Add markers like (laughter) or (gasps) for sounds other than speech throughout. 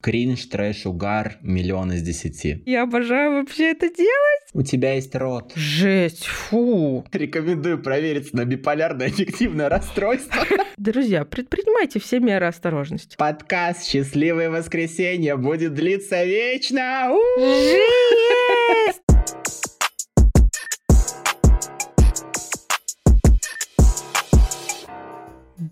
Кринж, трэш, угар, миллион из десяти. Я обожаю вообще это делать. У тебя есть рот. Жесть, фу. Рекомендую провериться на биполярное аффективное расстройство. (laughs) Друзья, предпринимайте все меры осторожности. Подкаст «Счастливое воскресенье» будет длиться вечно. Жесть!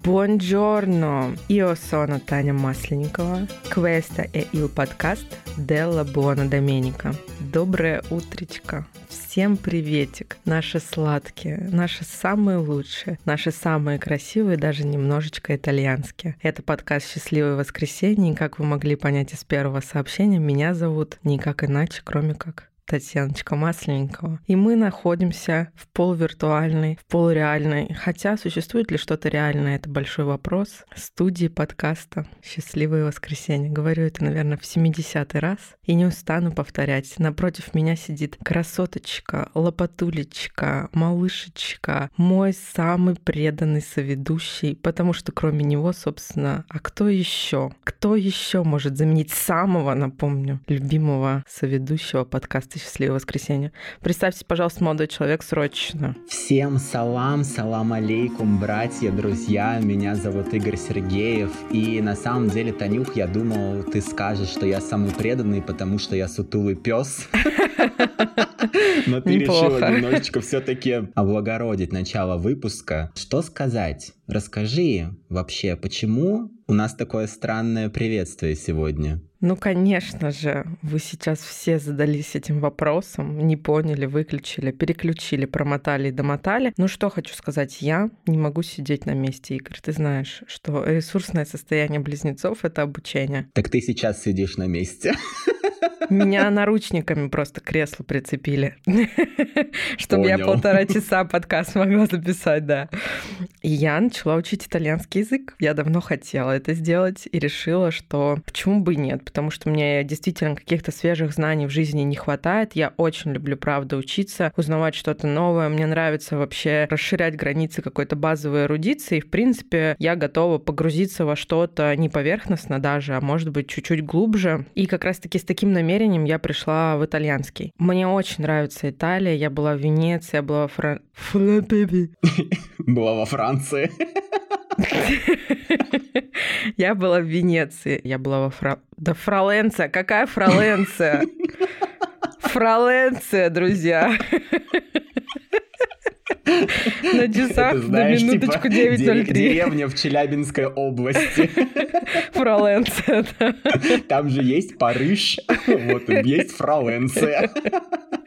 Buongiorno, io sono Таня Масленникова. Questo è il podcast Della Buona Domenica. Доброе утречко. Всем приветик, наши сладкие, наши самые лучшие, наши самые красивые, даже немножечко итальянские. Это подкаст «Счастливое воскресенье», и как вы могли понять из первого сообщения, меня зовут никак иначе, кроме как Татьяночка Масленникова. И мы находимся в полувиртуальной, в полуреальной, хотя существует ли что-то реальное, это большой вопрос, студии подкаста «Счастливое воскресенье». Говорю это, наверное, в 70-й раз и не устану повторять. Напротив меня сидит красоточка, лопатулечка, малышечка, мой самый преданный соведущий, потому что кроме него, собственно, а кто еще? Кто еще может заменить самого, напомню, любимого соведущего подкаста счастливое воскресенье. Представьте, пожалуйста, молодой человек срочно. Всем салам, салам алейкум, братья, друзья. Меня зовут Игорь Сергеев. И на самом деле, Танюх, я думал, ты скажешь, что я самый преданный, потому что я сутулый пес. Но ты решила немножечко все-таки облагородить начало выпуска. Что сказать? Расскажи вообще, почему у нас такое странное приветствие сегодня? Ну, конечно же, вы сейчас все задались этим вопросом, не поняли, выключили, переключили, промотали и домотали. Ну, что хочу сказать, я не могу сидеть на месте, Игорь. Ты знаешь, что ресурсное состояние близнецов — это обучение. Так ты сейчас сидишь на месте. (laughs) Меня наручниками просто кресло прицепили, (laughs) чтобы я полтора часа подкаст могла записать, да. И я начала учить итальянский язык. Я давно хотела это сделать и решила, что почему бы и нет, потому что мне действительно каких-то свежих знаний в жизни не хватает. Я очень люблю, правда, учиться, узнавать что-то новое. Мне нравится вообще расширять границы какой-то базовой эрудиции. И, в принципе, я готова погрузиться во что-то не поверхностно даже, а может быть чуть-чуть глубже. И как раз-таки с таким намерением я пришла в итальянский. Мне очень нравится Италия. Я была в Венеции, я была во Фран... Была во Франции. (laughs) Я была в Венеции, я была во Фра... Да Фроленция, какая Фроленция? (laughs) Фроленция, друзья. (laughs) (laughs) На часах на минуточку 9.03. Типа, деревня в Челябинской области. (laughs) Фроленция. Там же есть Париж, вот есть Фроленция.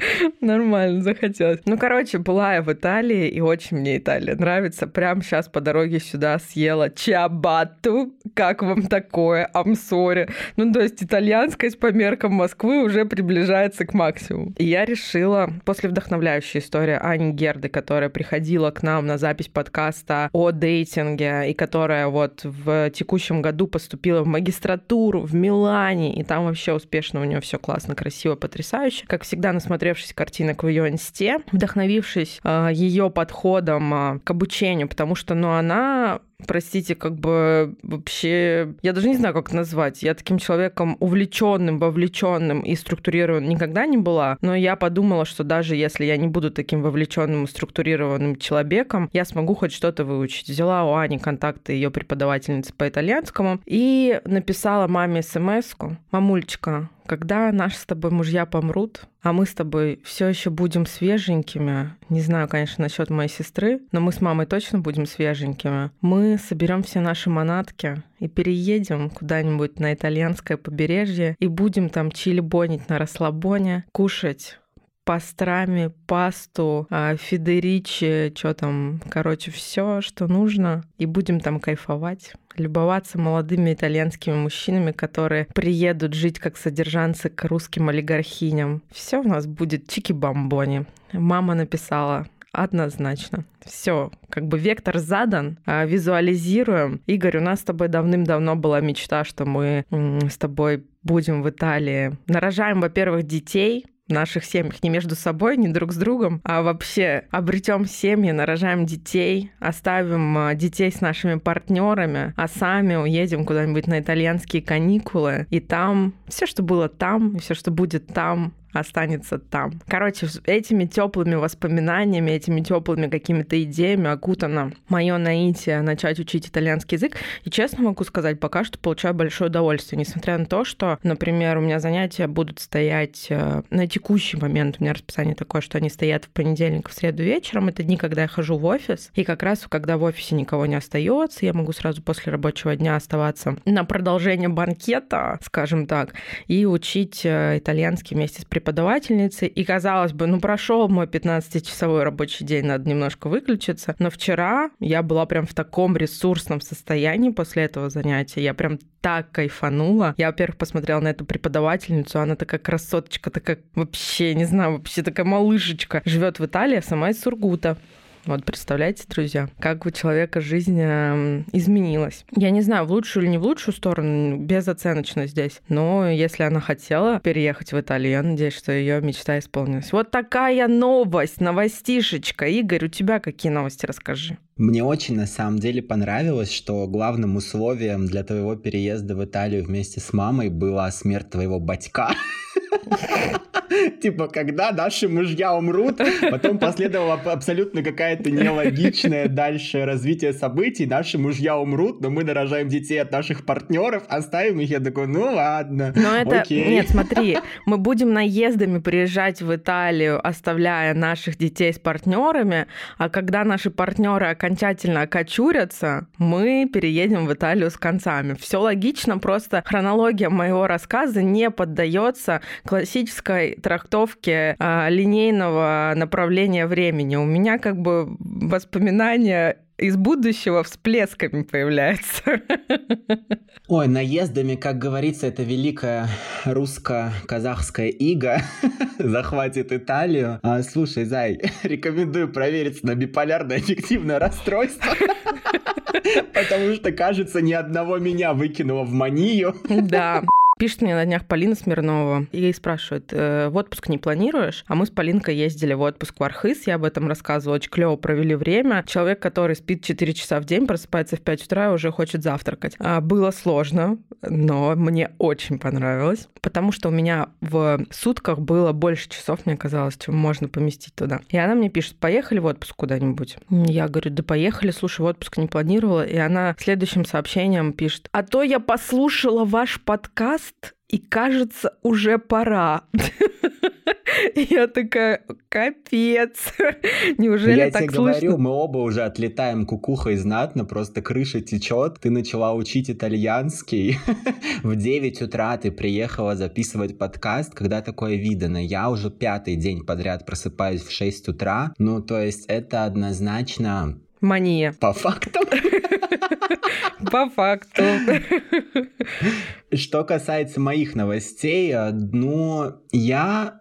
(laughs) Нормально, захотелось. Ну, короче, была я в Италии, и очень мне Италия нравится. Прям сейчас по дороге сюда съела чабату. Как вам такое? Амсори. Ну, то есть итальянскость по меркам Москвы уже приближается к максимуму. И я решила, после вдохновляющей истории Ани Герды, которая приходила к нам на запись подкаста о дейтинге, и которая вот в текущем году поступила в магистратуру в Милане, и там вообще успешно у нее все классно, красиво, потрясающе. Как всегда, насмотревшись картинок в ее инсте, вдохновившись э, ее подходом э, к обучению, потому что, ну, она простите, как бы вообще, я даже не знаю, как назвать. Я таким человеком увлеченным, вовлеченным и структурированным никогда не была. Но я подумала, что даже если я не буду таким вовлеченным и структурированным человеком, я смогу хоть что-то выучить. Взяла у Ани контакты ее преподавательницы по итальянскому и написала маме смс-ку. Мамульчика, когда наши с тобой мужья помрут, а мы с тобой все еще будем свеженькими, не знаю, конечно, насчет моей сестры, но мы с мамой точно будем свеженькими, мы соберем все наши манатки и переедем куда-нибудь на итальянское побережье и будем там чили-бонить на расслабоне, кушать пастрами, пасту, а, федеричи, что там, короче, все, что нужно, и будем там кайфовать любоваться молодыми итальянскими мужчинами, которые приедут жить как содержанцы к русским олигархиням. Все у нас будет чики-бомбони. Мама написала Однозначно. Все, как бы вектор задан, а, визуализируем. Игорь, у нас с тобой давным-давно была мечта, что мы с тобой будем в Италии. Нарожаем, во-первых, детей, наших семьях, не между собой, не друг с другом, а вообще обретем семьи, нарожаем детей, оставим а, детей с нашими партнерами, а сами уедем куда-нибудь на итальянские каникулы, и там все, что было там, и все, что будет там, останется там. Короче, этими теплыми воспоминаниями, этими теплыми какими-то идеями окутано мое наитие начать учить итальянский язык. И честно могу сказать, пока что получаю большое удовольствие, несмотря на то, что, например, у меня занятия будут стоять э, на текущий момент. У меня расписание такое, что они стоят в понедельник, в среду вечером. Это дни, когда я хожу в офис. И как раз, когда в офисе никого не остается, я могу сразу после рабочего дня оставаться на продолжение банкета, скажем так, и учить э, итальянский вместе с преподавательницей. И казалось бы, ну прошел мой 15-часовой рабочий день, надо немножко выключиться. Но вчера я была прям в таком ресурсном состоянии после этого занятия. Я прям так кайфанула. Я, во-первых, посмотрела на эту преподавательницу, она такая красоточка, такая вообще, не знаю, вообще такая малышечка. Живет в Италии, а сама из Сургута. Вот представляете, друзья, как у человека жизнь эм, изменилась. Я не знаю, в лучшую или не в лучшую сторону, безоценочно здесь. Но если она хотела переехать в Италию, я надеюсь, что ее мечта исполнилась. Вот такая новость, новостишечка. Игорь, у тебя какие новости, расскажи. Мне очень на самом деле понравилось, что главным условием для твоего переезда в Италию вместе с мамой была смерть твоего батька. (laughs) Типа, когда наши мужья умрут, потом последовало абсолютно какая-то нелогичное дальше развитие событий. Наши мужья умрут, но мы нарожаем детей от наших партнеров, оставим их. Я такой, ну ладно. Но это... Окей. Нет, смотри, мы будем наездами приезжать в Италию, оставляя наших детей с партнерами, а когда наши партнеры окончательно окочурятся, мы переедем в Италию с концами. Все логично, просто хронология моего рассказа не поддается классической трактовке а, линейного направления времени. У меня как бы воспоминания из будущего всплесками появляются. (laughs) Ой, наездами, как говорится, это великая русско-казахская ига (laughs) захватит Италию. А, слушай, Зай, (laughs) рекомендую провериться на биполярное аффективное расстройство. Потому что, кажется, ни одного меня выкинуло в манию. Да, Пишет мне на днях Полина Смирнова и спрашивает, э, в отпуск не планируешь? А мы с Полинкой ездили в отпуск в Архыз, я об этом рассказывала, очень клево провели время. Человек, который спит 4 часа в день, просыпается в 5 утра и уже хочет завтракать. А, было сложно, но мне очень понравилось, потому что у меня в сутках было больше часов, мне казалось, чем можно поместить туда. И она мне пишет, поехали в отпуск куда-нибудь? Я говорю, да поехали, слушай, в отпуск не планировала. И она следующим сообщением пишет, а то я послушала ваш подкаст, и кажется, уже пора. Я такая, капец. Неужели Я так тебе слышно? говорю, мы оба уже отлетаем кукухой знатно, просто крыша течет. Ты начала учить итальянский. (laughs) В 9 утра ты приехала записывать подкаст, когда такое видано. Я уже пятый день подряд просыпаюсь в 6 утра. Ну, то есть это однозначно... Мания. По фактам. (laughs) По факту. (laughs) Что касается моих новостей, ну, я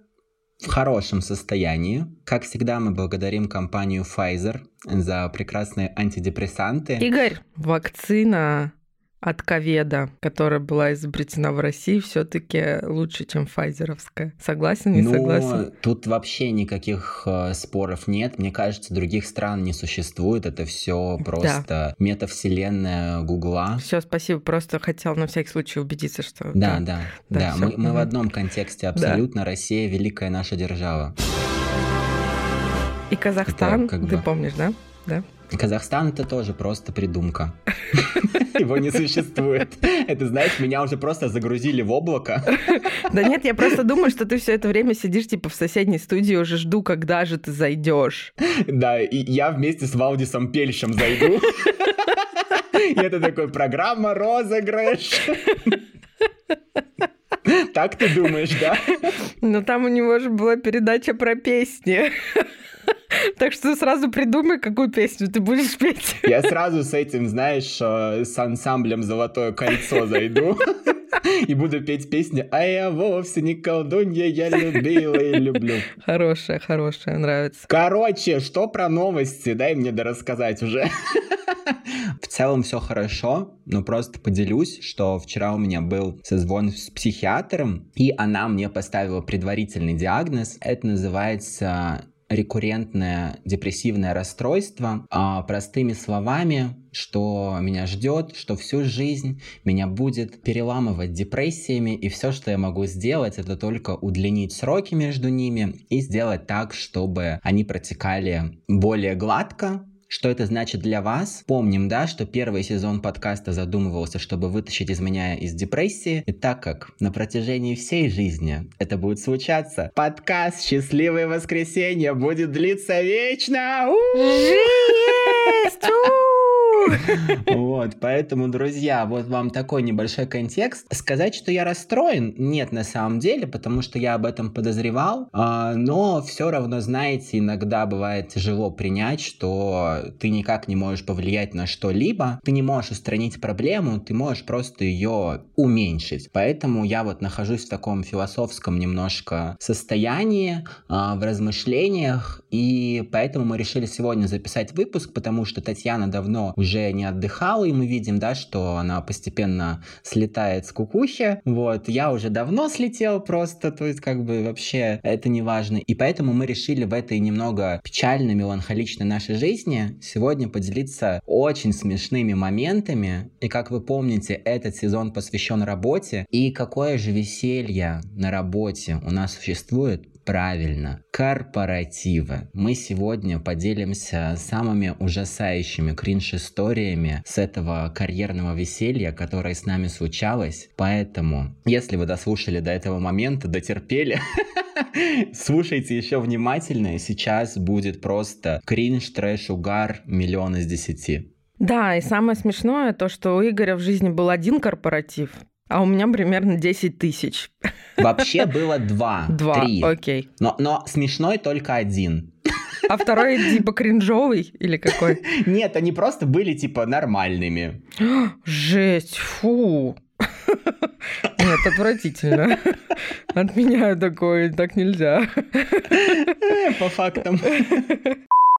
в хорошем состоянии. Как всегда, мы благодарим компанию Pfizer за прекрасные антидепрессанты. Игорь, вакцина от коведа, которая была изобретена в России, все-таки лучше, чем файзеровская. Согласен, не ну, согласен? Тут вообще никаких э, споров нет. Мне кажется, других стран не существует. Это все просто да. метавселенная Гугла. Все, спасибо. Просто хотел на всякий случай убедиться, что. Да, да, да. да. да. Мы, мы в одном контексте абсолютно. Да. Россия великая наша держава. И Казахстан, Это, как ты бы... помнишь, да? Да. Казахстан это тоже просто придумка. (laughs) Его не существует. Это, знаешь, меня уже просто загрузили в облако. (laughs) Да нет, я просто думаю, что ты все это время сидишь типа в соседней студии, уже жду, когда же ты зайдешь. Да, и я вместе с Валдисом Пельшем зайду. И это такой программа розыгрыш. Так ты думаешь, да? Ну там у него же была передача про песни. (laughs) Так что сразу придумай, какую песню ты будешь петь. Я сразу с этим, знаешь, э, с ансамблем «Золотое кольцо» зайду (laughs) и буду петь песни «А я вовсе не колдунья, я любила и люблю». Хорошая, хорошая, нравится. Короче, что про новости? Дай мне дорассказать уже. В целом все хорошо, но просто поделюсь, что вчера у меня был созвон с психиатром, и она мне поставила предварительный диагноз. Это называется рекуррентное депрессивное расстройство, а простыми словами, что меня ждет, что всю жизнь меня будет переламывать депрессиями, и все, что я могу сделать, это только удлинить сроки между ними и сделать так, чтобы они протекали более гладко, что это значит для вас? Помним, да, что первый сезон подкаста задумывался, чтобы вытащить из меня из депрессии. И так как на протяжении всей жизни это будет случаться, подкаст «Счастливое воскресенье» будет длиться вечно! Жесть! Вот, поэтому, друзья, вот вам такой небольшой контекст. Сказать, что я расстроен, нет на самом деле, потому что я об этом подозревал, а, но все равно, знаете, иногда бывает тяжело принять, что ты никак не можешь повлиять на что-либо, ты не можешь устранить проблему, ты можешь просто ее уменьшить. Поэтому я вот нахожусь в таком философском немножко состоянии, а, в размышлениях, и поэтому мы решили сегодня записать выпуск, потому что Татьяна давно уже не отдыхала, и мы видим, да, что она постепенно слетает с кукухи. Вот, я уже давно слетел просто, то есть как бы вообще это не важно. И поэтому мы решили в этой немного печальной, меланхоличной нашей жизни сегодня поделиться очень смешными моментами. И как вы помните, этот сезон посвящен работе. И какое же веселье на работе у нас существует Правильно, корпоративы. Мы сегодня поделимся самыми ужасающими кринж-историями с этого карьерного веселья, которое с нами случалось. Поэтому, если вы дослушали до этого момента, дотерпели, (laughs) слушайте еще внимательно. Сейчас будет просто кринж, трэш, угар, миллион из десяти. Да, и самое смешное то, что у Игоря в жизни был один корпоратив, а у меня примерно 10 тысяч. Вообще (laughs) было два. Два, три. окей. Но, но смешной только один. А второй (laughs) типа кринжовый или какой? Нет, они просто были типа нормальными. (gasps) Жесть, фу. (laughs) Нет, отвратительно. Отменяю такое, так нельзя. По фактам.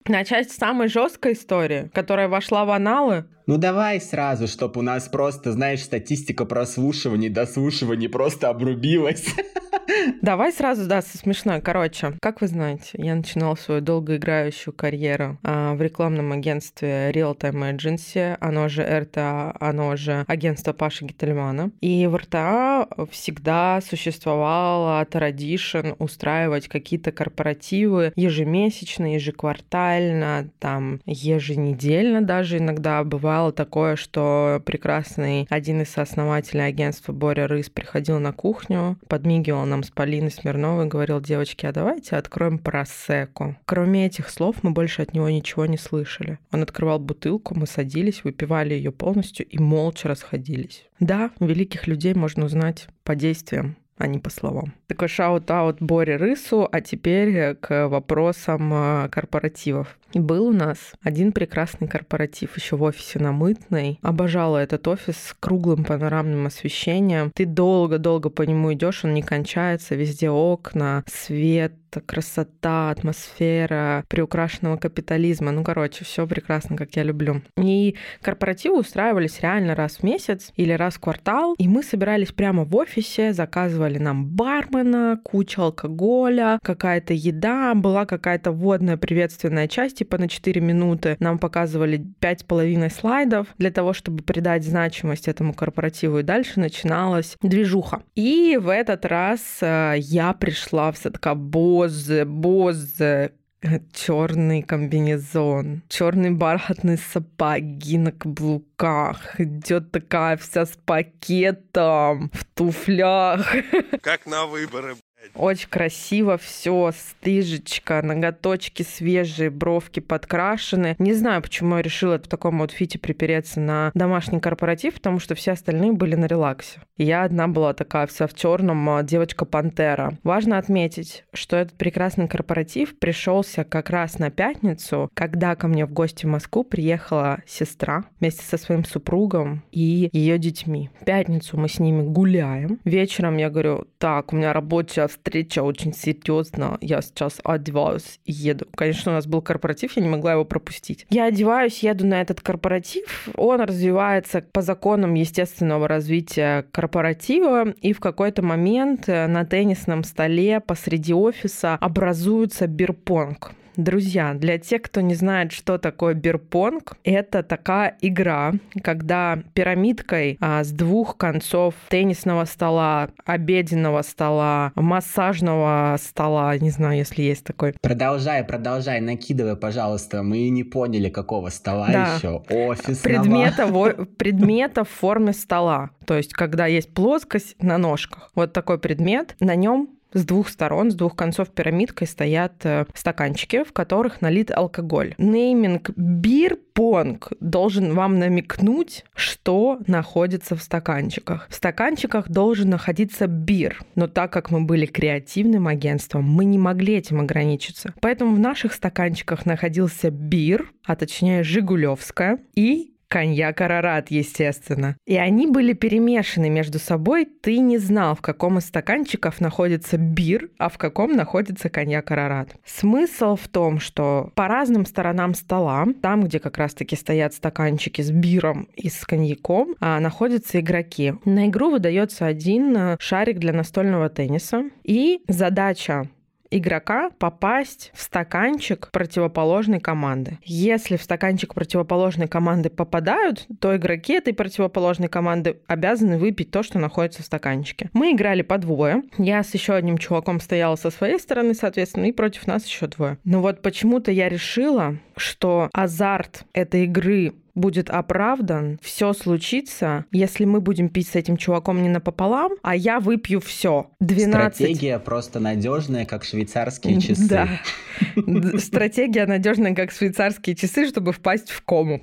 Начать с самой жесткой истории, которая вошла в аналы. Ну давай сразу, чтобы у нас просто, знаешь, статистика прослушиваний, дослушиваний просто обрубилась. (laughs) (laughs) Давай сразу, да, со смешной. Короче, как вы знаете, я начинала свою долгоиграющую карьеру а, в рекламном агентстве Real Time Agency, оно же РТА, оно же агентство Паши Гительмана. И в РТА всегда существовала традишн устраивать какие-то корпоративы ежемесячно, ежеквартально, там еженедельно даже иногда бывало такое, что прекрасный один из основателей агентства Боря Рыс приходил на кухню, подмигивал нам с Полиной Смирновой, говорил, девочки, а давайте откроем просекко. Кроме этих слов мы больше от него ничего не слышали. Он открывал бутылку, мы садились, выпивали ее полностью и молча расходились. Да, великих людей можно узнать по действиям а не по словам. Такой shout-out Боре Рысу, а теперь к вопросам э, корпоративов. Был у нас один прекрасный корпоратив еще в офисе на Мытной. Обожала этот офис с круглым панорамным освещением. Ты долго-долго по нему идешь, он не кончается, везде окна, свет, красота, атмосфера приукрашенного капитализма. Ну, короче, все прекрасно, как я люблю. И корпоративы устраивались реально раз в месяц или раз в квартал, и мы собирались прямо в офисе, заказывали нам бармена, куча алкоголя, какая-то еда, была какая-то водная приветственная часть, типа на 4 минуты. Нам показывали пять с половиной слайдов для того, чтобы придать значимость этому корпоративу. И дальше начиналась движуха. И в этот раз э, я пришла вся такая, боже, боже, черный комбинезон, черный бархатный сапоги на каблуках, идет такая вся с пакетом в туфлях. Как на выборы, очень красиво все, стрижечка, ноготочки свежие, бровки подкрашены. Не знаю, почему я решила в таком outfit е припереться на домашний корпоратив, потому что все остальные были на релаксе. Я одна была такая вся в черном, а, девочка-пантера. Важно отметить, что этот прекрасный корпоратив пришелся как раз на пятницу, когда ко мне в гости в Москву приехала сестра вместе со своим супругом и ее детьми. В пятницу мы с ними гуляем. Вечером я говорю, так, у меня рабочая встреча очень серьезно. Я сейчас одеваюсь и еду. Конечно, у нас был корпоратив, я не могла его пропустить. Я одеваюсь, еду на этот корпоратив. Он развивается по законам естественного развития корпоратива. И в какой-то момент э, на теннисном столе посреди офиса образуется бирпонг. Друзья, для тех, кто не знает, что такое бирпонг, это такая игра, когда пирамидкой а, с двух концов теннисного стола, обеденного стола, массажного стола, не знаю, если есть такой. Продолжай, продолжай, накидывай, пожалуйста. Мы не поняли, какого стола да. еще. Офисного. Предмета, предмета в форме стола. То есть, когда есть плоскость на ножках. Вот такой предмет. На нем с двух сторон, с двух концов пирамидкой стоят э, стаканчики, в которых налит алкоголь. Нейминг бир-понг должен вам намекнуть, что находится в стаканчиках. В стаканчиках должен находиться бир, но так как мы были креативным агентством, мы не могли этим ограничиться. Поэтому в наших стаканчиках находился бир, а точнее Жигулевская, и коньяк Арарат, естественно. И они были перемешаны между собой. Ты не знал, в каком из стаканчиков находится бир, а в каком находится коньяк Арарат. Смысл в том, что по разным сторонам стола, там, где как раз-таки стоят стаканчики с биром и с коньяком, а, находятся игроки. На игру выдается один э, шарик для настольного тенниса. И задача игрока попасть в стаканчик противоположной команды. Если в стаканчик противоположной команды попадают, то игроки этой противоположной команды обязаны выпить то, что находится в стаканчике. Мы играли по двое. Я с еще одним чуваком стояла со своей стороны, соответственно, и против нас еще двое. Но вот почему-то я решила, что азарт этой игры будет оправдан, все случится, если мы будем пить с этим чуваком не напополам, а я выпью все. 12... Стратегия просто надежная, как швейцарские часы. Да. Стратегия надежная, как швейцарские часы, чтобы впасть в кому.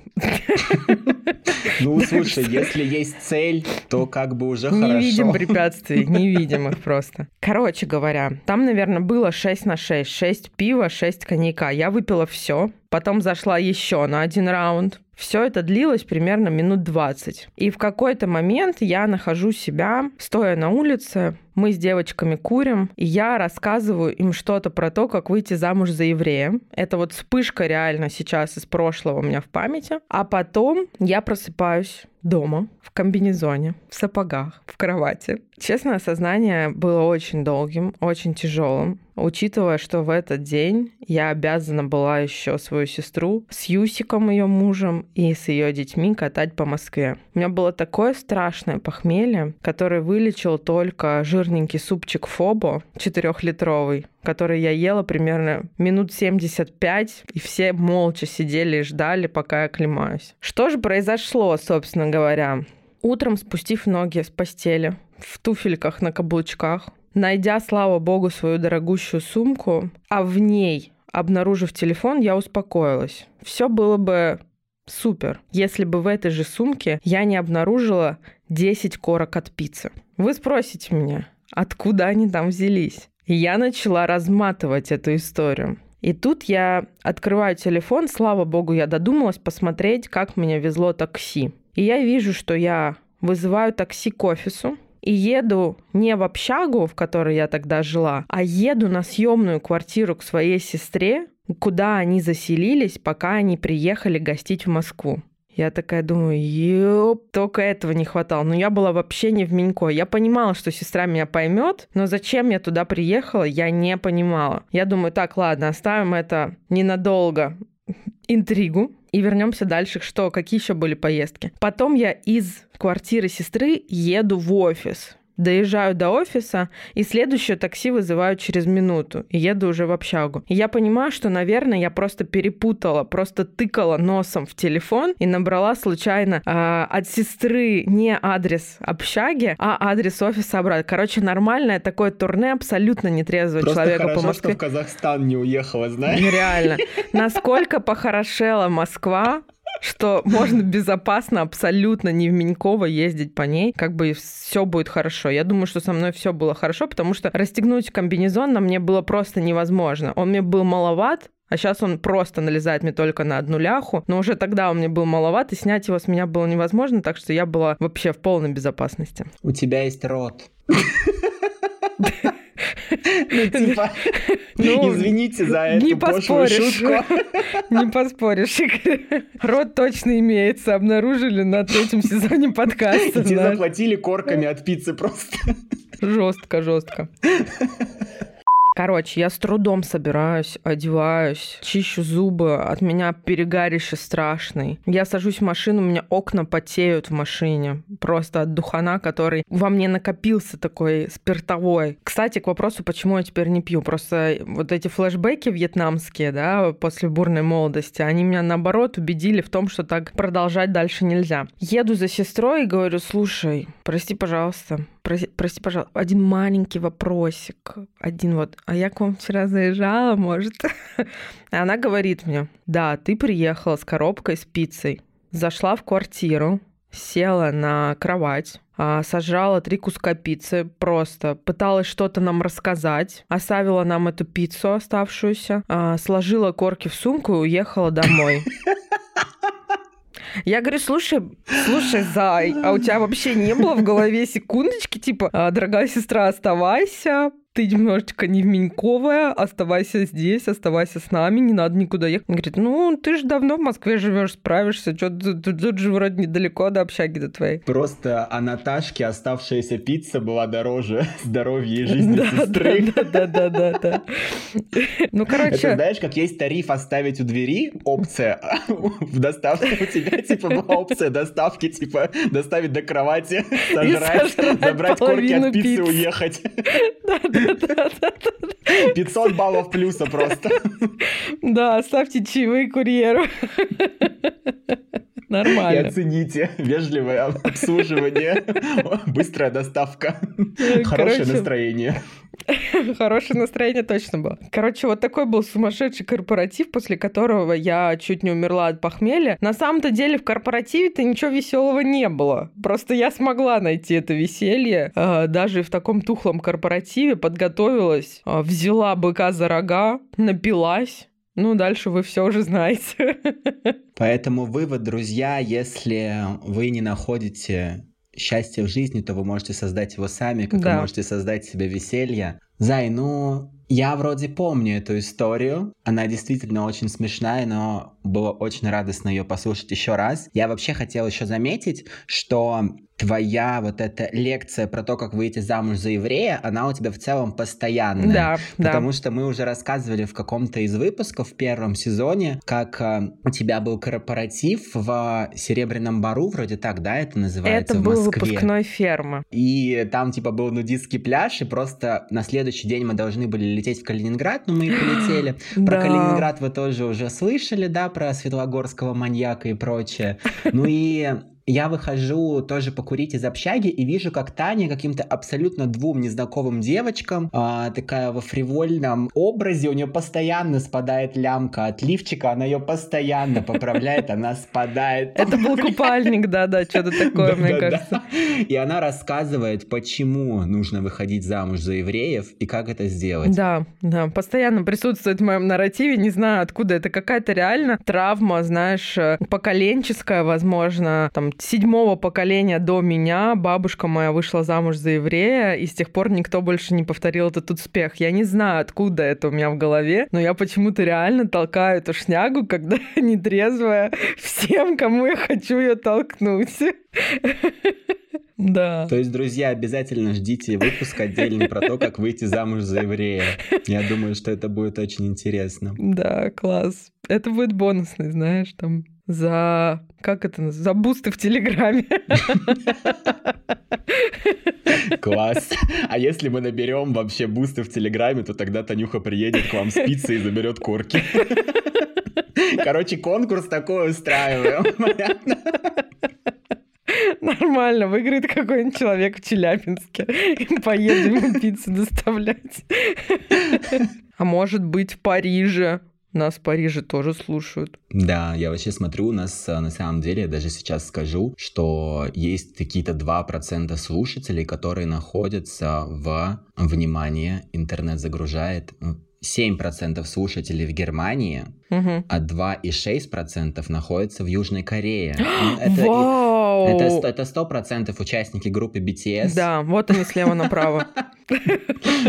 Ну, слушай, если есть цель, то как бы уже хорошо. Не видим препятствий, не видим их просто. Короче говоря, там, наверное, было 6 на 6. 6 пива, 6 коньяка. Я выпила все, потом зашла еще на один раунд. Все это длилось примерно минут 20. И в какой-то момент я нахожу себя, стоя на улице, мы с девочками курим, и я рассказываю им что-то про то, как выйти замуж за еврея. Это вот вспышка реально сейчас из прошлого у меня в памяти. А потом я просыпаюсь дома, в комбинезоне, в сапогах, в кровати. Честное осознание было очень долгим, очень тяжелым, учитывая, что в этот день я обязана была еще свою сестру с Юсиком, ее мужем, и с ее детьми катать по Москве. У меня было такое страшное похмелье, которое вылечил только жирненький супчик Фобо, четырехлитровый, который я ела примерно минут 75, и все молча сидели и ждали, пока я оклемаюсь. Что же произошло, собственно говоря? Утром, спустив ноги с постели, в туфельках на каблучках, найдя, слава богу, свою дорогущую сумку, а в ней, обнаружив телефон, я успокоилась. Все было бы супер, если бы в этой же сумке я не обнаружила 10 корок от пиццы. Вы спросите меня, откуда они там взялись? Я начала разматывать эту историю. И тут я открываю телефон, слава богу, я додумалась посмотреть, как меня везло такси. И я вижу, что я вызываю такси к офису, и еду не в общагу, в которой я тогда жила, а еду на съемную квартиру к своей сестре, куда они заселились, пока они приехали гостить в Москву. Я такая думаю, ёп, только этого не хватало. Но я была вообще не в Минько. Я понимала, что сестра меня поймет, но зачем я туда приехала, я не понимала. Я думаю, так, ладно, оставим это ненадолго интригу и вернемся дальше, что какие еще были поездки. Потом я из квартиры сестры еду в офис доезжаю до офиса, и следующее такси вызываю через минуту, и еду уже в общагу. И я понимаю, что, наверное, я просто перепутала, просто тыкала носом в телефон и набрала случайно э, от сестры не адрес общаги, а адрес офиса обратно. Короче, нормальное такое турне абсолютно нетрезвого просто человека хорошо, по Москве. Что в Казахстан не уехала, знаешь? Реально. Насколько похорошела Москва, что можно безопасно абсолютно не в Меньково ездить по ней, как бы все будет хорошо. Я думаю, что со мной все было хорошо, потому что расстегнуть комбинезон на мне было просто невозможно. Он мне был маловат, а сейчас он просто налезает мне только на одну ляху. Но уже тогда он мне был маловат, и снять его с меня было невозможно, так что я была вообще в полной безопасности. У тебя есть рот. (laughs) Ну, типа, (laughs) ну, извините за эту (laughs) не поспоришь. шутку. Не поспоришь, Рот точно имеется. Обнаружили на третьем сезоне подкаста. Тебе заплатили корками от пиццы просто. Жестко, жестко. Короче, я с трудом собираюсь, одеваюсь, чищу зубы, от меня перегарище страшный. Я сажусь в машину, у меня окна потеют в машине. Просто от духана, который во мне накопился такой спиртовой. Кстати, к вопросу, почему я теперь не пью. Просто вот эти флешбеки вьетнамские, да, после бурной молодости, они меня наоборот убедили в том, что так продолжать дальше нельзя. Еду за сестрой и говорю, слушай, прости, пожалуйста, прости, прости, пожалуйста, один маленький вопросик. Один вот. А я к вам вчера заезжала, может? (laughs) Она говорит мне, да, ты приехала с коробкой с пиццей, зашла в квартиру, села на кровать, а, сожрала три куска пиццы, просто пыталась что-то нам рассказать, оставила нам эту пиццу оставшуюся, а, сложила корки в сумку и уехала домой. (laughs) Я говорю, слушай, слушай, Зай, а у тебя вообще не было в голове секундочки, типа, «А, дорогая сестра, оставайся, ты немножечко невменьковая, оставайся здесь, оставайся с нами, не надо никуда ехать. Он говорит, ну, ты же давно в Москве живешь, справишься, что тут, же вроде недалеко до общаги до твоей. Просто а Наташке оставшаяся пицца была дороже (laughs) здоровья и жизни сестры. Да, да, да, да, (laughs) Ну, короче... Это знаешь, как есть тариф оставить у двери, опция (laughs) в доставке у тебя, типа, была опция доставки, типа, доставить до кровати, сожрать, забрать корки от пиццы, уехать. Да, да, (laughs) 500 баллов плюса просто. Да, ставьте чаевые курьеру. Нормально. И оцените вежливое обслуживание, быстрая доставка, хорошее настроение. Хорошее настроение точно было. Короче, вот такой был сумасшедший корпоратив, после которого я чуть не умерла от похмелья. На самом-то деле в корпоративе-то ничего веселого не было. Просто я смогла найти это веселье. А, даже в таком тухлом корпоративе подготовилась, а, взяла быка за рога, напилась. Ну, дальше вы все уже знаете. (laughs) Поэтому вывод, друзья, если вы не находите счастье в жизни, то вы можете создать его сами, как да. вы можете создать себе веселье. Зай, ну, я вроде помню эту историю. Она действительно очень смешная, но было очень радостно ее послушать еще раз. Я вообще хотел еще заметить, что твоя вот эта лекция про то, как выйти замуж за еврея, она у тебя в целом постоянная. Да, потому да. что мы уже рассказывали в каком-то из выпусков в первом сезоне, как э, у тебя был корпоратив в Серебряном Бару, вроде так, да, это называется Это в был выпускной фермы. И там типа был нудистский пляж, и просто на следующий день мы должны были лететь в Калининград, но мы и полетели. (gasps) Про да. Калининград вы тоже уже слышали, да, про Светлогорского маньяка и прочее. Ну и я выхожу тоже покурить из общаги и вижу, как Таня каким-то абсолютно двум незнакомым девочкам, а, такая во фривольном образе, у нее постоянно спадает лямка от лифчика, она ее постоянно поправляет, (laughs) она спадает. Это был (laughs) купальник, да-да, что-то такое, мне кажется. И она рассказывает, почему нужно выходить замуж за евреев и как это сделать. Да, да, постоянно присутствует в моем нарративе, не знаю, откуда это какая-то реально травма, знаешь, э, поколенческая, возможно, там седьмого поколения до меня бабушка моя вышла замуж за еврея, и с тех пор никто больше не повторил этот успех. Я не знаю, откуда это у меня в голове, но я почему-то реально толкаю эту шнягу, когда (laughs) нетрезвая, всем, кому я хочу ее толкнуть. (laughs) Да. То есть, друзья, обязательно ждите выпуск отдельный про то, как выйти замуж за еврея. Я думаю, что это будет очень интересно. Да, класс. Это будет бонусный, знаешь, там за... Как это? За бусты в Телеграме. Класс. А если мы наберем вообще бусты в Телеграме, то тогда Танюха приедет к вам с пиццей и заберет корки. Короче, конкурс такой устраиваем. Нормально, выиграет какой-нибудь человек в Челябинске. Поедем пиццу доставлять. А может быть в Париже. Нас в Париже тоже слушают. Да, я вообще смотрю, у нас а, на самом деле, даже сейчас скажу, что есть какие-то 2% слушателей, которые находятся в, внимание, интернет загружает 7% слушателей в Германии, угу. а 2,6% находятся в Южной Корее. (gasps) Ну, это, Вау! Это, это 100% участники группы BTS. Да, вот они слева направо. (laughs)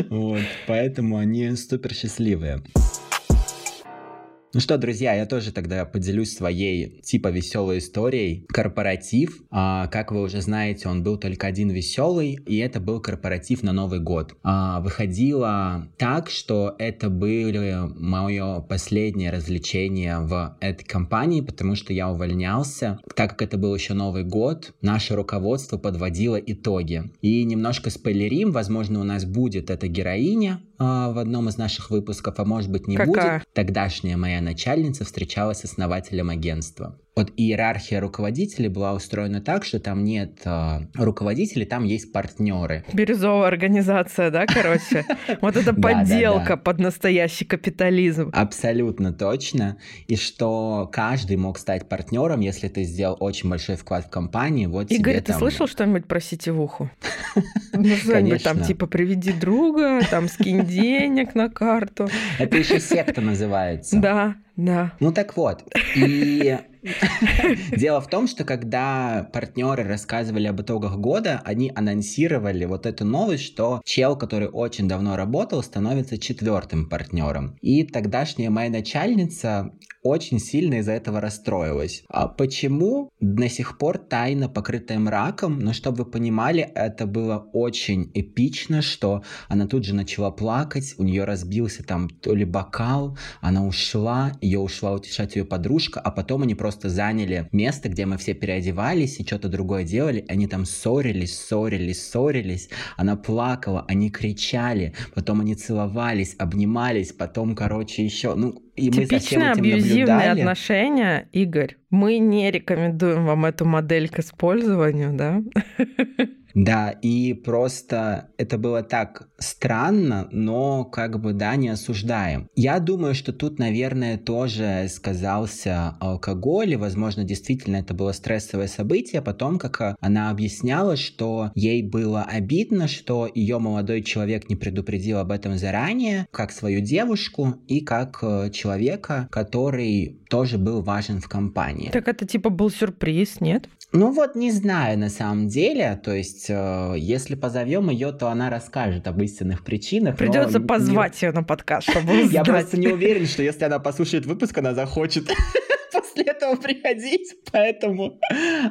Вот, поэтому они супер счастливые. Ну что, друзья, я тоже тогда поделюсь своей типа веселой историей. Корпоратив, а, как вы уже знаете, он был только один веселый, и это был корпоратив на Новый год. А, выходило так, что это были мое последнее развлечение в этой компании, потому что я увольнялся. Так как это был еще Новый год, наше руководство подводило итоги. И немножко спойлерим, возможно, у нас будет эта героиня, в одном из наших выпусков, а может быть не Какая? будет. Тогдашняя моя начальница встречалась с основателем агентства. Вот иерархия руководителей была устроена так, что там нет э, руководителей, там есть партнеры. Бирюзовая организация, да, короче? (laughs) Вот это подделка под настоящий капитализм. Абсолютно точно. И что каждый мог стать партнером, если ты сделал очень большой вклад в компанию. Вот Игорь, ты слышал что-нибудь про сетевуху? (laughs) Ну, что-нибудь там типа приведи друга, там скинь (laughs) денег на карту. Это еще секта называется. Да, да. Ну так вот, и (laughs) дело в том, что когда партнеры рассказывали об итогах года, они анонсировали вот эту новость, что чел, который очень давно работал, становится четвертым партнером. И тогдашняя моя начальница очень сильно из-за этого расстроилась. А почему? До сих пор тайна покрытая мраком, но чтобы вы понимали, это было очень эпично, что она тут же начала плакать, у нее разбился там то ли бокал, она ушла, ее ушла утешать ее подружка, а потом они просто заняли место, где мы все переодевались и что-то другое делали, они там ссорились, ссорились, ссорились, она плакала, они кричали, потом они целовались, обнимались, потом, короче, еще, ну, и этим абьюзивные наблюдали. отношения, Игорь. Мы не рекомендуем вам эту модель к использованию, да? Да, и просто это было так странно, но как бы, да, не осуждаем. Я думаю, что тут, наверное, тоже сказался алкоголь, и, возможно, действительно это было стрессовое событие. Потом, как она объясняла, что ей было обидно, что ее молодой человек не предупредил об этом заранее, как свою девушку и как человека, который тоже был важен в компании. Так это типа был сюрприз, нет? Ну вот не знаю на самом деле, то есть э, если позовем ее, то она расскажет об истинных причинах. Придется не- позвать ее на подкаст, чтобы (laughs) Я просто не уверен, что если она послушает выпуск, она захочет (laughs) после этого приходить, поэтому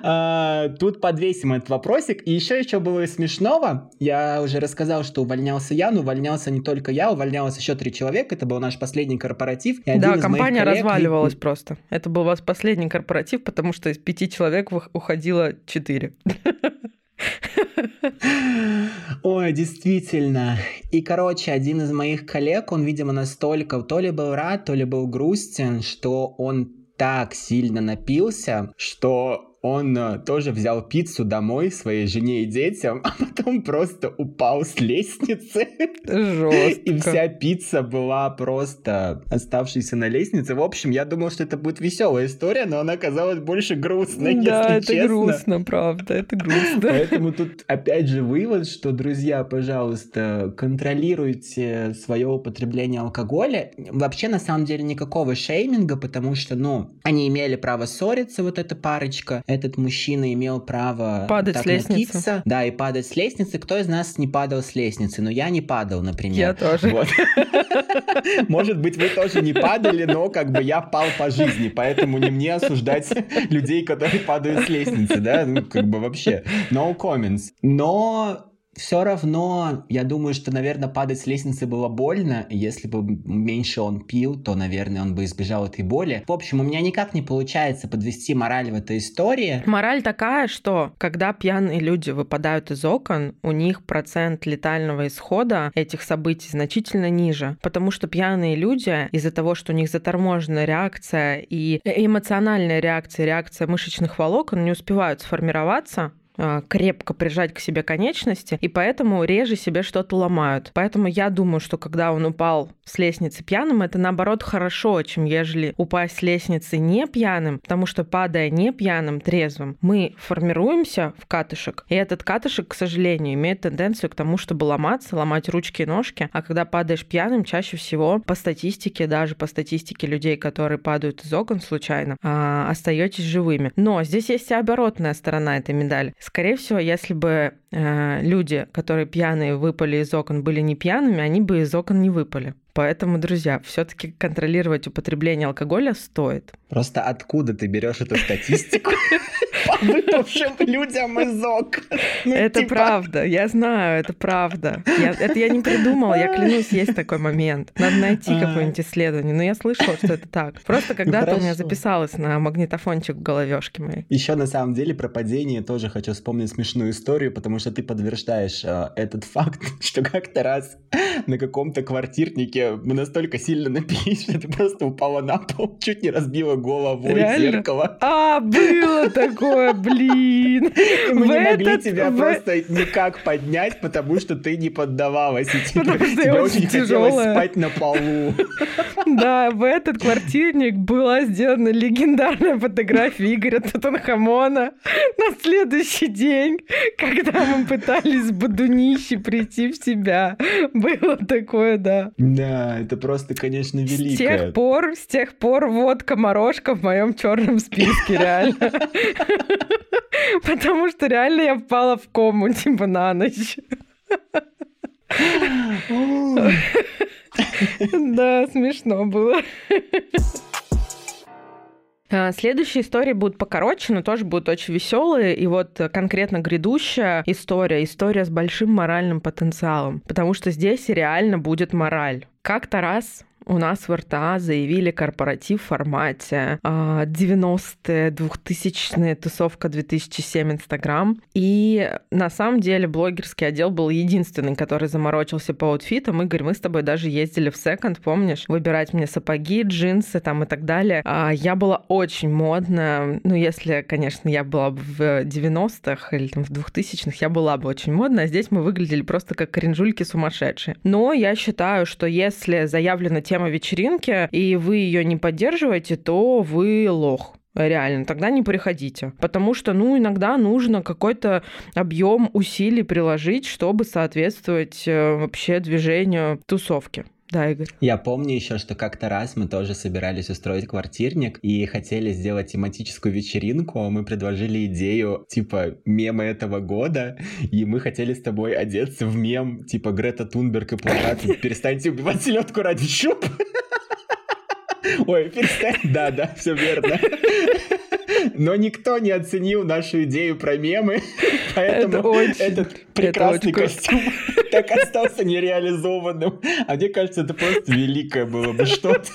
а, тут подвесим этот вопросик. И еще еще было смешного. Я уже рассказал, что увольнялся я, но увольнялся не только я, увольнялось еще три человека. Это был наш последний корпоратив. и Да, компания коллег- разваливалась просто. Это был у вас последний корпоратив, потому что из пяти человек уходило четыре. Ой, действительно. И, короче, один из моих коллег, он, видимо, настолько то ли был рад, то ли был грустен, что он так сильно напился, что он э, тоже взял пиццу домой своей жене и детям, (laughs) а потом просто упал с лестницы. Жестко. (laughs) И вся пицца была просто оставшейся на лестнице. В общем, я думал, что это будет веселая история, но она оказалась больше грустной, Да, если это честно. грустно, правда, это грустно. Поэтому тут (laughs) опять же вывод, что, друзья, пожалуйста, контролируйте свое употребление алкоголя. Вообще, на самом деле, никакого шейминга, потому что, ну, они имели право ссориться, вот эта парочка. Этот мужчина имел право Падать так с лестницы. напиться. Да, и падать с лестницы. Кто из нас не падал с лестницы? Ну, я не падал, например. Я тоже. Вот. (laughs) Может быть, вы тоже не падали, но как бы я пал по жизни, поэтому не мне осуждать людей, которые падают с лестницы, да, ну, как бы вообще, no comments. Но все равно, я думаю, что, наверное, падать с лестницы было больно. Если бы меньше он пил, то, наверное, он бы избежал этой боли. В общем, у меня никак не получается подвести мораль в этой истории. Мораль такая, что когда пьяные люди выпадают из окон, у них процент летального исхода этих событий значительно ниже. Потому что пьяные люди из-за того, что у них заторможенная реакция и эмоциональная реакция, реакция мышечных волокон не успевают сформироваться, крепко прижать к себе конечности, и поэтому реже себе что-то ломают. Поэтому я думаю, что когда он упал с лестницы пьяным, это наоборот хорошо, чем ежели упасть с лестницы не пьяным, потому что падая не пьяным, трезвым, мы формируемся в катышек, и этот катышек, к сожалению, имеет тенденцию к тому, чтобы ломаться, ломать ручки и ножки, а когда падаешь пьяным, чаще всего по статистике, даже по статистике людей, которые падают из окон случайно, а, остаетесь живыми. Но здесь есть и оборотная сторона этой медали. Скорее всего, если бы э, люди, которые пьяные выпали из окон, были не пьяными, они бы из окон не выпали. Поэтому, друзья, все-таки контролировать употребление алкоголя стоит. Просто откуда ты берешь эту статистику? (laughs) Выпавшим людям из окон. Ну, это типа... правда, я знаю, это правда. Я, это я не придумала, я клянусь, есть такой момент. Надо найти какое-нибудь исследование. Но я слышала, что это так. Просто когда-то у меня записалось на магнитофончик в головешке моей. Еще на самом деле про падение тоже хочу вспомнить смешную историю, потому что ты подтверждаешь э, этот факт, (laughs) что как-то раз на каком-то квартирнике мы настолько сильно напились, что ты просто упала на пол, чуть не разбила голову зеркало. А, было такое, (laughs) блин. И мы в не могли тебя в... просто никак поднять, потому что ты не поддавалась. И тебе, потому что тебе очень, хотелось спать на полу. Да, в этот квартирник была сделана легендарная фотография Игоря Татанхамона на следующий день, когда мы пытались с Бадунищи прийти в себя. Было такое, да. Да, это просто, конечно, великое. С тех пор, с тех пор водка морожка в моем черном списке, реально. (laughs) Потому что реально я впала в кому, (laughs) типа, на ночь. Да, смешно было. А, следующие истории будут покороче, но тоже будут очень веселые. И вот конкретно грядущая история, история с большим моральным потенциалом. Потому что здесь реально будет мораль. Как-то раз у нас в РТА заявили корпоратив в формате 90-е, 2000-е, тусовка 2007 Инстаграм. И на самом деле блогерский отдел был единственный, который заморочился по аутфитам. Игорь, мы с тобой даже ездили в секонд, помнишь, выбирать мне сапоги, джинсы там и так далее. А, я была очень модная. Ну, если, конечно, я была бы в 90-х или там в 2000-х, я была бы очень модная. А здесь мы выглядели просто как кринжульки сумасшедшие. Но я считаю, что если заявлена тема тема вечеринки, и вы ее не поддерживаете, то вы лох реально, тогда не приходите. Потому что, ну, иногда нужно какой-то объем усилий приложить, чтобы соответствовать э, вообще движению тусовки. Да, Игорь. Я помню еще, что как-то раз мы тоже собирались устроить квартирник и хотели сделать тематическую вечеринку. Мы предложили идею типа мема этого года, и мы хотели с тобой одеться в мем типа Грета Тунберг и плакат (laughs) «Перестаньте убивать селедку ради щуп». Ой, перестань. Да, да, все верно. Но никто не оценил нашу идею про мемы, (laughs) поэтому это очень, этот прекрасный костюм (laughs) так остался нереализованным. А мне кажется, это просто великое было бы что-то.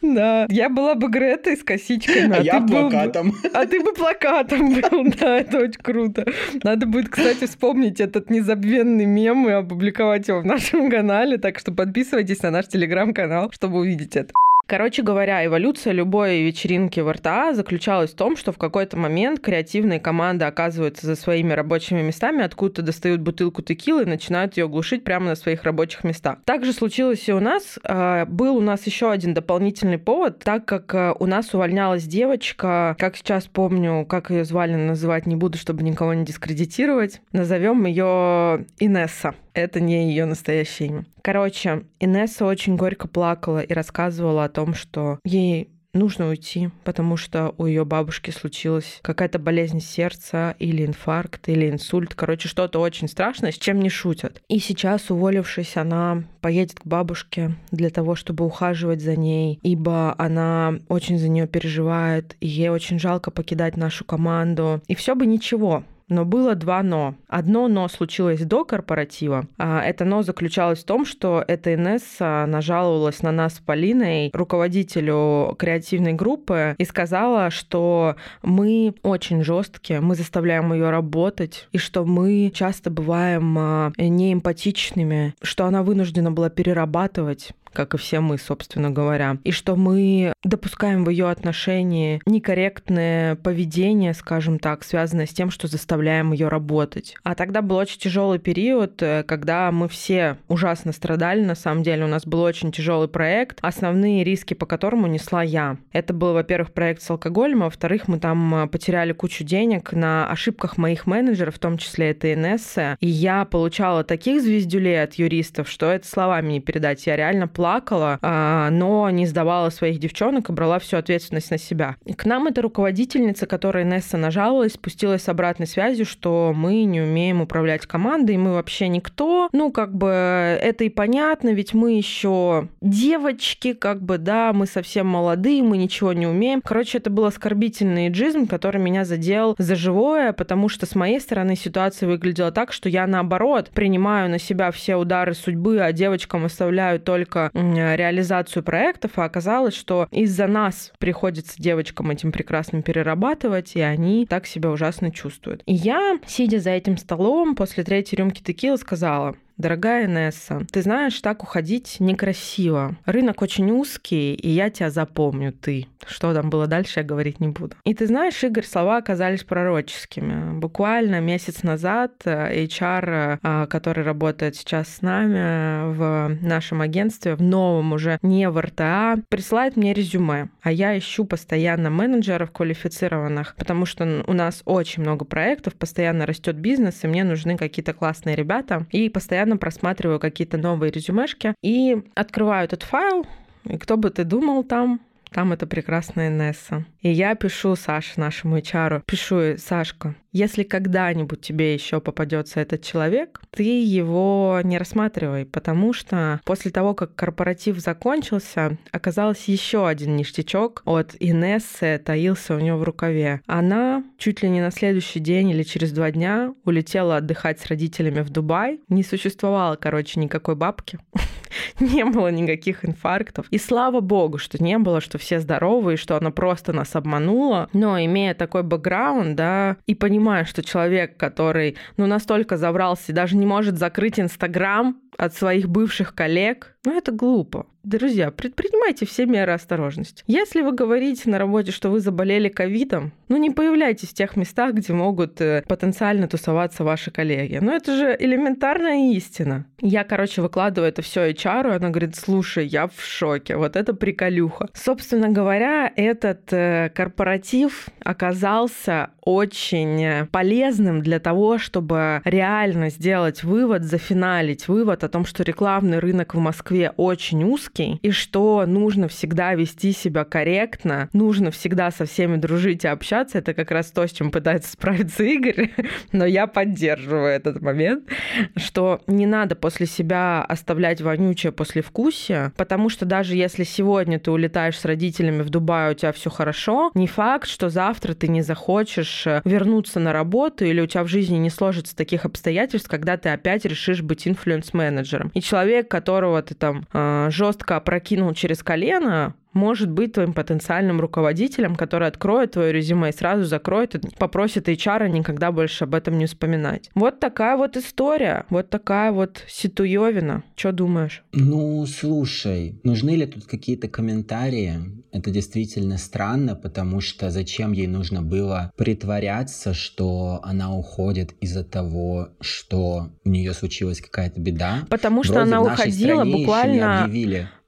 Да, я была бы Гретой с косичками, а, а я плакатом. Бы... А ты бы плакатом был, (laughs) да, это очень круто. Надо будет, кстати, вспомнить этот незабвенный мем и опубликовать его в нашем канале, так что подписывайтесь на наш телеграм-канал, чтобы увидеть это. Короче говоря, эволюция любой вечеринки в РТА заключалась в том, что в какой-то момент креативные команды оказываются за своими рабочими местами, откуда-то достают бутылку текилы и начинают ее глушить прямо на своих рабочих местах. Так же случилось и у нас. А, был у нас еще один дополнительный повод, так как а, у нас увольнялась девочка, как сейчас помню, как ее звали, называть не буду, чтобы никого не дискредитировать. Назовем ее Инесса. Это не ее настоящее имя. Короче, Инесса очень горько плакала и рассказывала о том, что ей нужно уйти, потому что у ее бабушки случилась какая-то болезнь сердца или инфаркт, или инсульт. Короче, что-то очень страшное, с чем не шутят. И сейчас, уволившись, она поедет к бабушке для того, чтобы ухаживать за ней, ибо она очень за нее переживает, и ей очень жалко покидать нашу команду. И все бы ничего, но было два «но». Одно «но» случилось до корпоратива. А это «но» заключалось в том, что эта Инесса нажаловалась на нас с Полиной, руководителю креативной группы, и сказала, что мы очень жесткие, мы заставляем ее работать, и что мы часто бываем а, неэмпатичными, что она вынуждена была перерабатывать как и все мы, собственно говоря, и что мы допускаем в ее отношении некорректное поведение, скажем так, связанное с тем, что заставляем ее работать. А тогда был очень тяжелый период, э, когда мы все ужасно страдали, на самом деле у нас был очень тяжелый проект, основные риски по которому несла я. Это был, во-первых, проект с алкоголем, а во-вторых, мы там э, потеряли кучу денег на ошибках моих менеджеров, в том числе это Инесса, и я получала таких звездюлей от юристов, что это словами не передать. Я реально плакала плакала, а, но не сдавала своих девчонок и брала всю ответственность на себя. И к нам эта руководительница, которая Несса нажаловалась, спустилась с обратной связью, что мы не умеем управлять командой, мы вообще никто. Ну, как бы это и понятно, ведь мы еще девочки, как бы, да, мы совсем молодые, мы ничего не умеем. Короче, это был оскорбительный джизм, который меня задел за живое, потому что с моей стороны ситуация выглядела так, что я наоборот принимаю на себя все удары судьбы, а девочкам оставляю только реализацию проектов, а оказалось, что из-за нас приходится девочкам этим прекрасным перерабатывать, и они так себя ужасно чувствуют. И я, сидя за этим столом, после третьей рюмки текила сказала, Дорогая Несса, ты знаешь, так уходить некрасиво. Рынок очень узкий, и я тебя запомню, ты. Что там было дальше, я говорить не буду. И ты знаешь, Игорь, слова оказались пророческими. Буквально месяц назад э, HR, э, который работает сейчас с нами в нашем агентстве, в новом уже, не в РТА, присылает мне резюме. А я ищу постоянно менеджеров квалифицированных, потому что у нас очень много проектов, постоянно растет бизнес, и мне нужны какие-то классные ребята. И постоянно просматриваю какие-то новые резюмешки и открываю этот файл, и кто бы ты думал там, там это прекрасная Несса. И я пишу Саше, нашему HR, пишу Сашка, если когда-нибудь тебе еще попадется этот человек, ты его не рассматривай, потому что после того, как корпоратив закончился, оказалось еще один ништячок от Инессы таился у нее в рукаве. Она чуть ли не на следующий день или через два дня улетела отдыхать с родителями в Дубай. Не существовало, короче, никакой бабки. (laughs) не было никаких инфарктов. И слава богу, что не было, что все здоровы, и что она просто нас обманула. Но имея такой бэкграунд, да, и понимая, что человек, который, ну, настолько забрался и даже не может закрыть Инстаграм от своих бывших коллег, ну, это глупо. Друзья, предпринимайте все меры осторожности. Если вы говорите на работе, что вы заболели ковидом, ну не появляйтесь в тех местах, где могут э, потенциально тусоваться ваши коллеги. Ну это же элементарная истина. Я, короче, выкладываю это все HR, и она говорит, слушай, я в шоке, вот это приколюха. Собственно говоря, этот э, корпоратив оказался очень полезным для того, чтобы реально сделать вывод, зафиналить вывод о том, что рекламный рынок в Москве очень узкий, русский, и что нужно всегда вести себя корректно, нужно всегда со всеми дружить и общаться. Это как раз то, с чем пытается справиться (laughs) Игорь, но я поддерживаю этот момент, что не надо после себя оставлять вонючее послевкусие, потому что даже если сегодня ты улетаешь с родителями в Дубай, у тебя все хорошо, не факт, что завтра ты не захочешь э, вернуться на работу или у тебя в жизни не сложится таких обстоятельств, когда ты опять решишь быть инфлюенс-менеджером. И человек, которого ты там э, жестко жестко опрокинул через колено, может быть твоим потенциальным руководителем, который откроет твое резюме и сразу закроет, и попросит HR никогда больше об этом не вспоминать. Вот такая вот история, вот такая вот ситуевина. Что думаешь? Ну, слушай, нужны ли тут какие-то комментарии? Это действительно странно, потому что зачем ей нужно было притворяться, что она уходит из-за того, что у нее случилась какая-то беда? Потому что Вроде она уходила буквально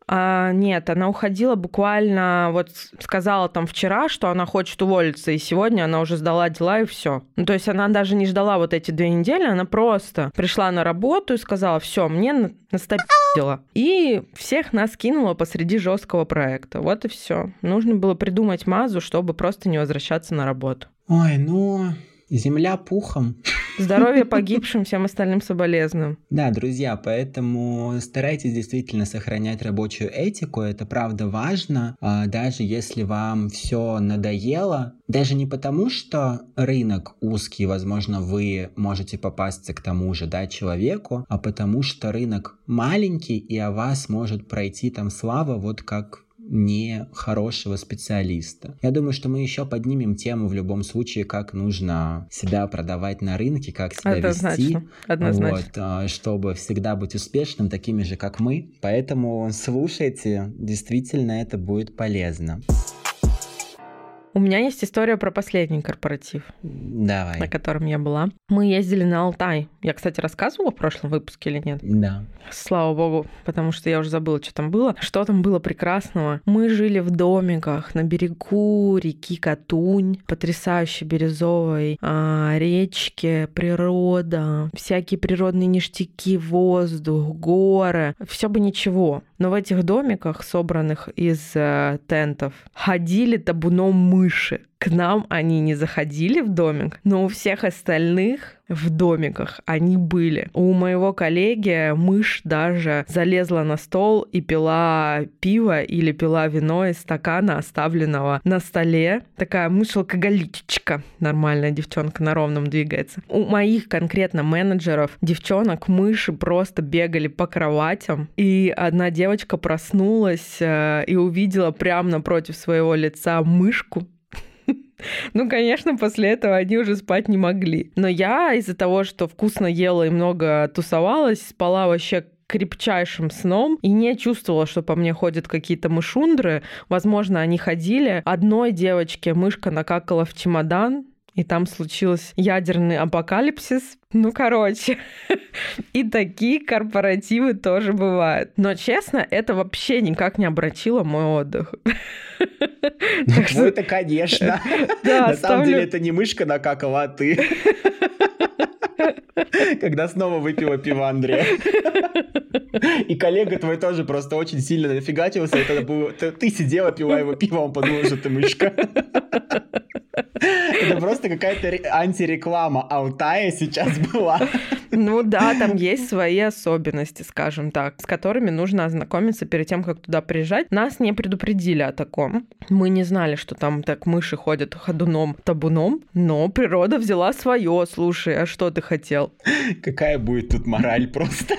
а, нет, она уходила буквально, вот сказала там вчера, что она хочет уволиться, и сегодня она уже сдала дела и все. Ну, то есть она даже не ждала вот эти две недели, она просто пришла на работу и сказала, все, мне настопила. И всех нас кинула посреди жесткого проекта. Вот и все. Нужно было придумать мазу, чтобы просто не возвращаться на работу. Ой, ну, земля пухом. Здоровья погибшим, всем остальным соболезнуем. Да, друзья, поэтому старайтесь действительно сохранять рабочую этику, это правда важно, а, даже если вам все надоело, даже не потому, что рынок узкий, возможно, вы можете попасться к тому же, да, человеку, а потому что рынок маленький, и о вас может пройти там слава, вот как не хорошего специалиста. Я думаю, что мы еще поднимем тему в любом случае, как нужно себя продавать на рынке, как себя Однозначно. вести, Однозначно. Вот, а, чтобы всегда быть успешным, такими же, как мы. Поэтому слушайте, действительно это будет полезно. У меня есть история про последний корпоратив, Давай. на котором я была. Мы ездили на Алтай. Я, кстати, рассказывала в прошлом выпуске или нет? Да. Слава богу, потому что я уже забыла, что там было. Что там было прекрасного? Мы жили в домиках на берегу реки Катунь, потрясающей бирюзовой а, речке, природа, всякие природные ништяки, воздух, горы. Все бы ничего. Но в этих домиках, собранных из э, тентов, ходили табуном мыши. К нам они не заходили в домик, но у всех остальных в домиках они были. У моего коллеги мышь даже залезла на стол и пила пиво или пила вино из стакана, оставленного на столе. Такая мышь-алкоголичка. Нормальная девчонка на ровном двигается. У моих конкретно менеджеров девчонок мыши просто бегали по кроватям. И одна девочка проснулась э, и увидела прямо напротив своего лица мышку, ну, конечно, после этого они уже спать не могли. Но я из-за того, что вкусно ела и много тусовалась, спала вообще крепчайшим сном и не чувствовала, что по мне ходят какие-то мышундры. Возможно, они ходили. Одной девочке мышка накакала в чемодан, и там случился ядерный апокалипсис. Ну, короче, (laughs) и такие корпоративы тоже бывают. Но, честно, это вообще никак не обратило мой отдых. (laughs) Ну, это, конечно. (laughs) На самом деле, это не мышка накакала, а ты. Когда снова выпила пиво Андрея. И коллега твой тоже просто очень сильно нафигачился. Тогда было... Ты сидела, пила его пиво, он подумал, что ты мышка. Это просто какая-то антиреклама Алтая сейчас была. Ну да, там есть свои особенности, скажем так, с которыми нужно ознакомиться перед тем, как туда приезжать. Нас не предупредили о таком. Мы не знали, что там так мыши ходят ходуном, табуном, но природа взяла свое. Слушай, а что ты хотел? Какая будет тут мораль просто?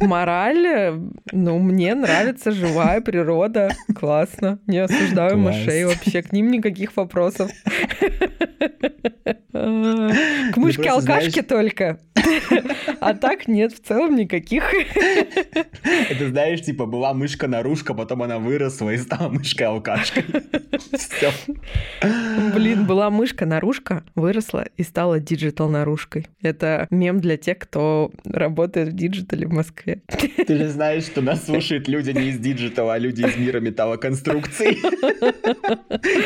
Мораль, ну, мне нравится живая природа. Классно. Не осуждаю Класс. мышей вообще. К ним никаких вопросов. К мышке алкашке только. А так нет, в целом никаких. Это знаешь, типа была мышка-норушка, потом она выросла и стала мышкой-алкашкой. Все. Блин, была мышка-норушка, выросла и стала digital норушкой. Это мем для тех, кто работает в digital е в Москве. Ты же знаешь, что нас слушают люди не из digital а, а люди из мира металлоконструкций.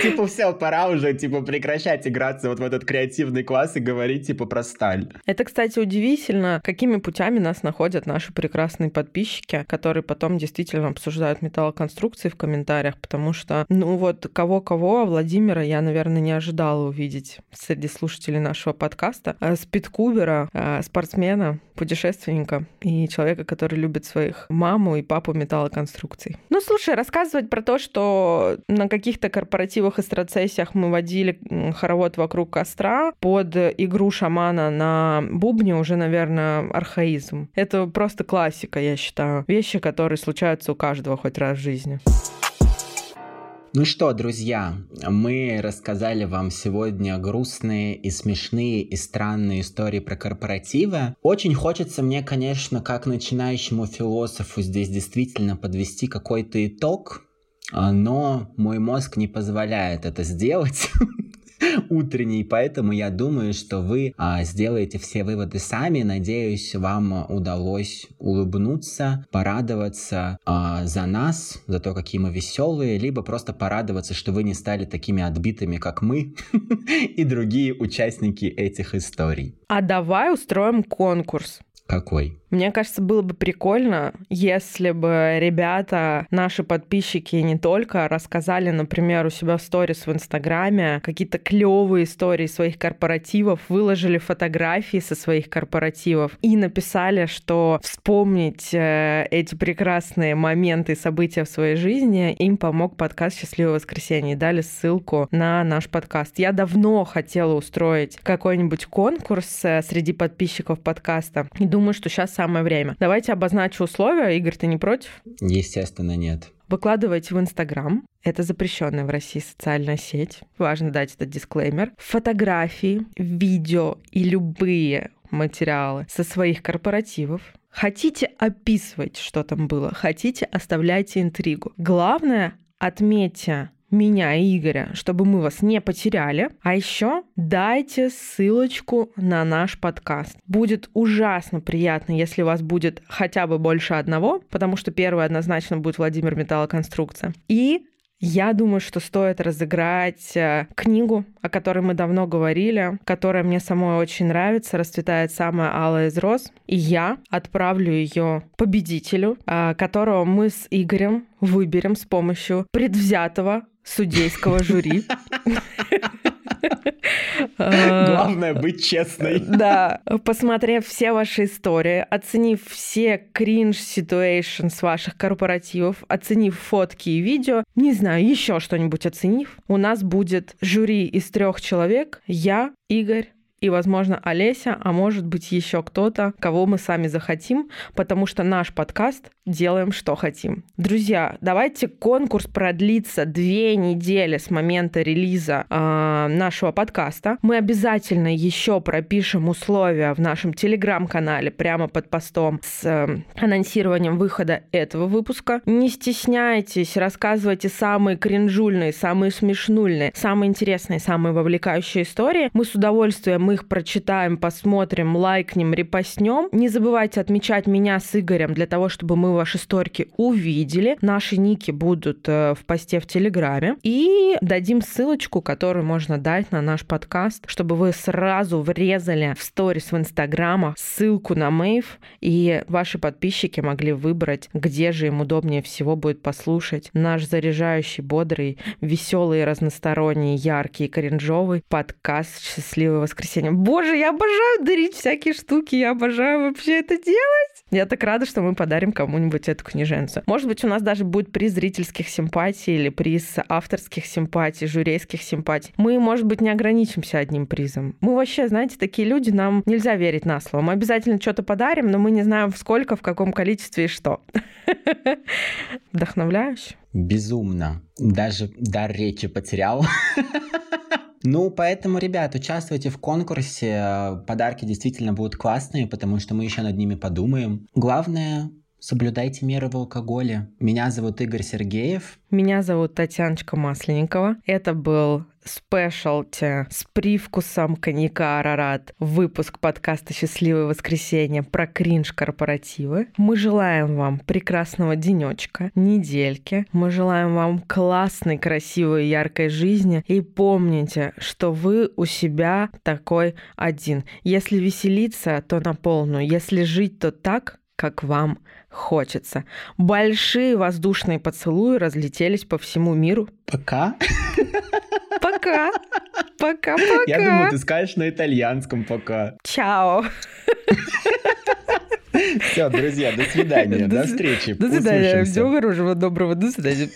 Типа все, пора уже, типа, прекращать играться вот в этот креативный класс и говорить, типа, про сталь. Это, кстати, удивительно, какими путями нас находят наши прекрасные подписчики, которые потом действительно обсуждают металлоконструкции в комментариях, потому что, ну вот, кого-кого, а Владимира я, наверное, не ожидала увидеть среди слушателей нашего подкаста. А спидкубера, а, спортсмена, путешественника и человека, который любит своих маму и папу металлоконструкций. Ну, слушай, рассказывать про то, что на каких-то корпоративах и стратсессиях мы водили хоровод вокруг костра под игру шамана на бубне уже, наверное, архаизм. Это просто классика, я считаю. Вещи, которые случаются у каждого хоть раз в жизни. Ну что, друзья, мы рассказали вам сегодня грустные и смешные и странные истории про корпоративы. Очень хочется мне, конечно, как начинающему философу здесь действительно подвести какой-то итог, а, но мой мозг не позволяет это сделать. (laughs) утренний, поэтому я думаю, что вы а, сделаете все выводы сами. Надеюсь, вам удалось улыбнуться, порадоваться а, за нас, за то, какие мы веселые, либо просто порадоваться, что вы не стали такими отбитыми, как мы (laughs) и другие участники этих историй. А давай устроим конкурс. Какой? Мне кажется, было бы прикольно, если бы ребята, наши подписчики не только рассказали, например, у себя в сторис в Инстаграме какие-то клевые истории своих корпоративов, выложили фотографии со своих корпоративов и написали, что вспомнить э, эти прекрасные моменты и события в своей жизни им помог подкаст «Счастливое воскресенье» и дали ссылку на наш подкаст. Я давно хотела устроить какой-нибудь конкурс э, среди подписчиков подкаста и думаю, что сейчас самое время. Давайте обозначу условия. Игорь, ты не против? Естественно, нет. Выкладывайте в Инстаграм. Это запрещенная в России социальная сеть. Важно дать этот дисклеймер. Фотографии, видео и любые материалы со своих корпоративов. Хотите описывать, что там было, хотите оставляйте интригу. Главное, отметьте меня и Игоря, чтобы мы вас не потеряли. А еще дайте ссылочку на наш подкаст. Будет ужасно приятно, если у вас будет хотя бы больше одного, потому что первый однозначно будет Владимир Металлоконструкция. И я думаю, что стоит разыграть э, книгу, о которой мы давно говорили, которая мне самой очень нравится, расцветает самая алая из роз. И я отправлю ее победителю, э, которого мы с Игорем выберем с помощью предвзятого судейского жюри. (laughs) Главное быть честной. Да. Посмотрев все ваши истории, оценив все кринж ситуации с ваших корпоративов, оценив фотки и видео, не знаю, еще что-нибудь оценив, у нас будет жюри из трех человек. Я, Игорь, и, возможно, Олеся, а может быть еще кто-то, кого мы сами захотим, потому что наш подкаст делаем, что хотим. Друзья, давайте конкурс продлится две недели с момента релиза э, нашего подкаста. Мы обязательно еще пропишем условия в нашем телеграм-канале прямо под постом с э, анонсированием выхода этого выпуска. Не стесняйтесь, рассказывайте самые кринжульные, самые смешнульные, самые интересные, самые вовлекающие истории. Мы с удовольствием их прочитаем, посмотрим, лайкнем, репостнем. Не забывайте отмечать меня с Игорем для того, чтобы мы ваши сторики увидели. Наши ники будут э, в посте в Телеграме. И дадим ссылочку, которую можно дать на наш подкаст, чтобы вы сразу врезали в сторис в Инстаграма ссылку на Мэйв, и ваши подписчики могли выбрать, где же им удобнее всего будет послушать наш заряжающий, бодрый, веселый, разносторонний, яркий, кринжовый подкаст «Счастливое воскресенье» воскресеньем. Боже, я обожаю дарить всякие штуки, я обожаю вообще это делать. Я так рада, что мы подарим кому-нибудь эту книженцу. Может быть, у нас даже будет приз зрительских симпатий или приз авторских симпатий, журейских симпатий. Мы, может быть, не ограничимся одним призом. Мы вообще, знаете, такие люди, нам нельзя верить на слово. Мы обязательно что-то подарим, но мы не знаем, сколько, в каком количестве и что. (laughs) Вдохновляюще? Безумно. Даже дар речи потерял. (laughs) Ну, поэтому, ребят, участвуйте в конкурсе. Подарки действительно будут классные, потому что мы еще над ними подумаем. Главное, соблюдайте меры в алкоголе. Меня зовут Игорь Сергеев. Меня зовут Татьяночка Масленникова. Это был спешлти с привкусом коньяка Арарат. Выпуск подкаста «Счастливое воскресенье» про кринж-корпоративы. Мы желаем вам прекрасного денечка, недельки. Мы желаем вам классной, красивой, яркой жизни. И помните, что вы у себя такой один. Если веселиться, то на полную. Если жить, то так, как вам хочется. Большие воздушные поцелуи разлетелись по всему миру. Пока. Пока. Пока, пока. Я думаю, ты скажешь на итальянском пока. Чао. Все, друзья, до свидания. До, до встречи. До свидания. Всего хорошего, доброго. До свидания.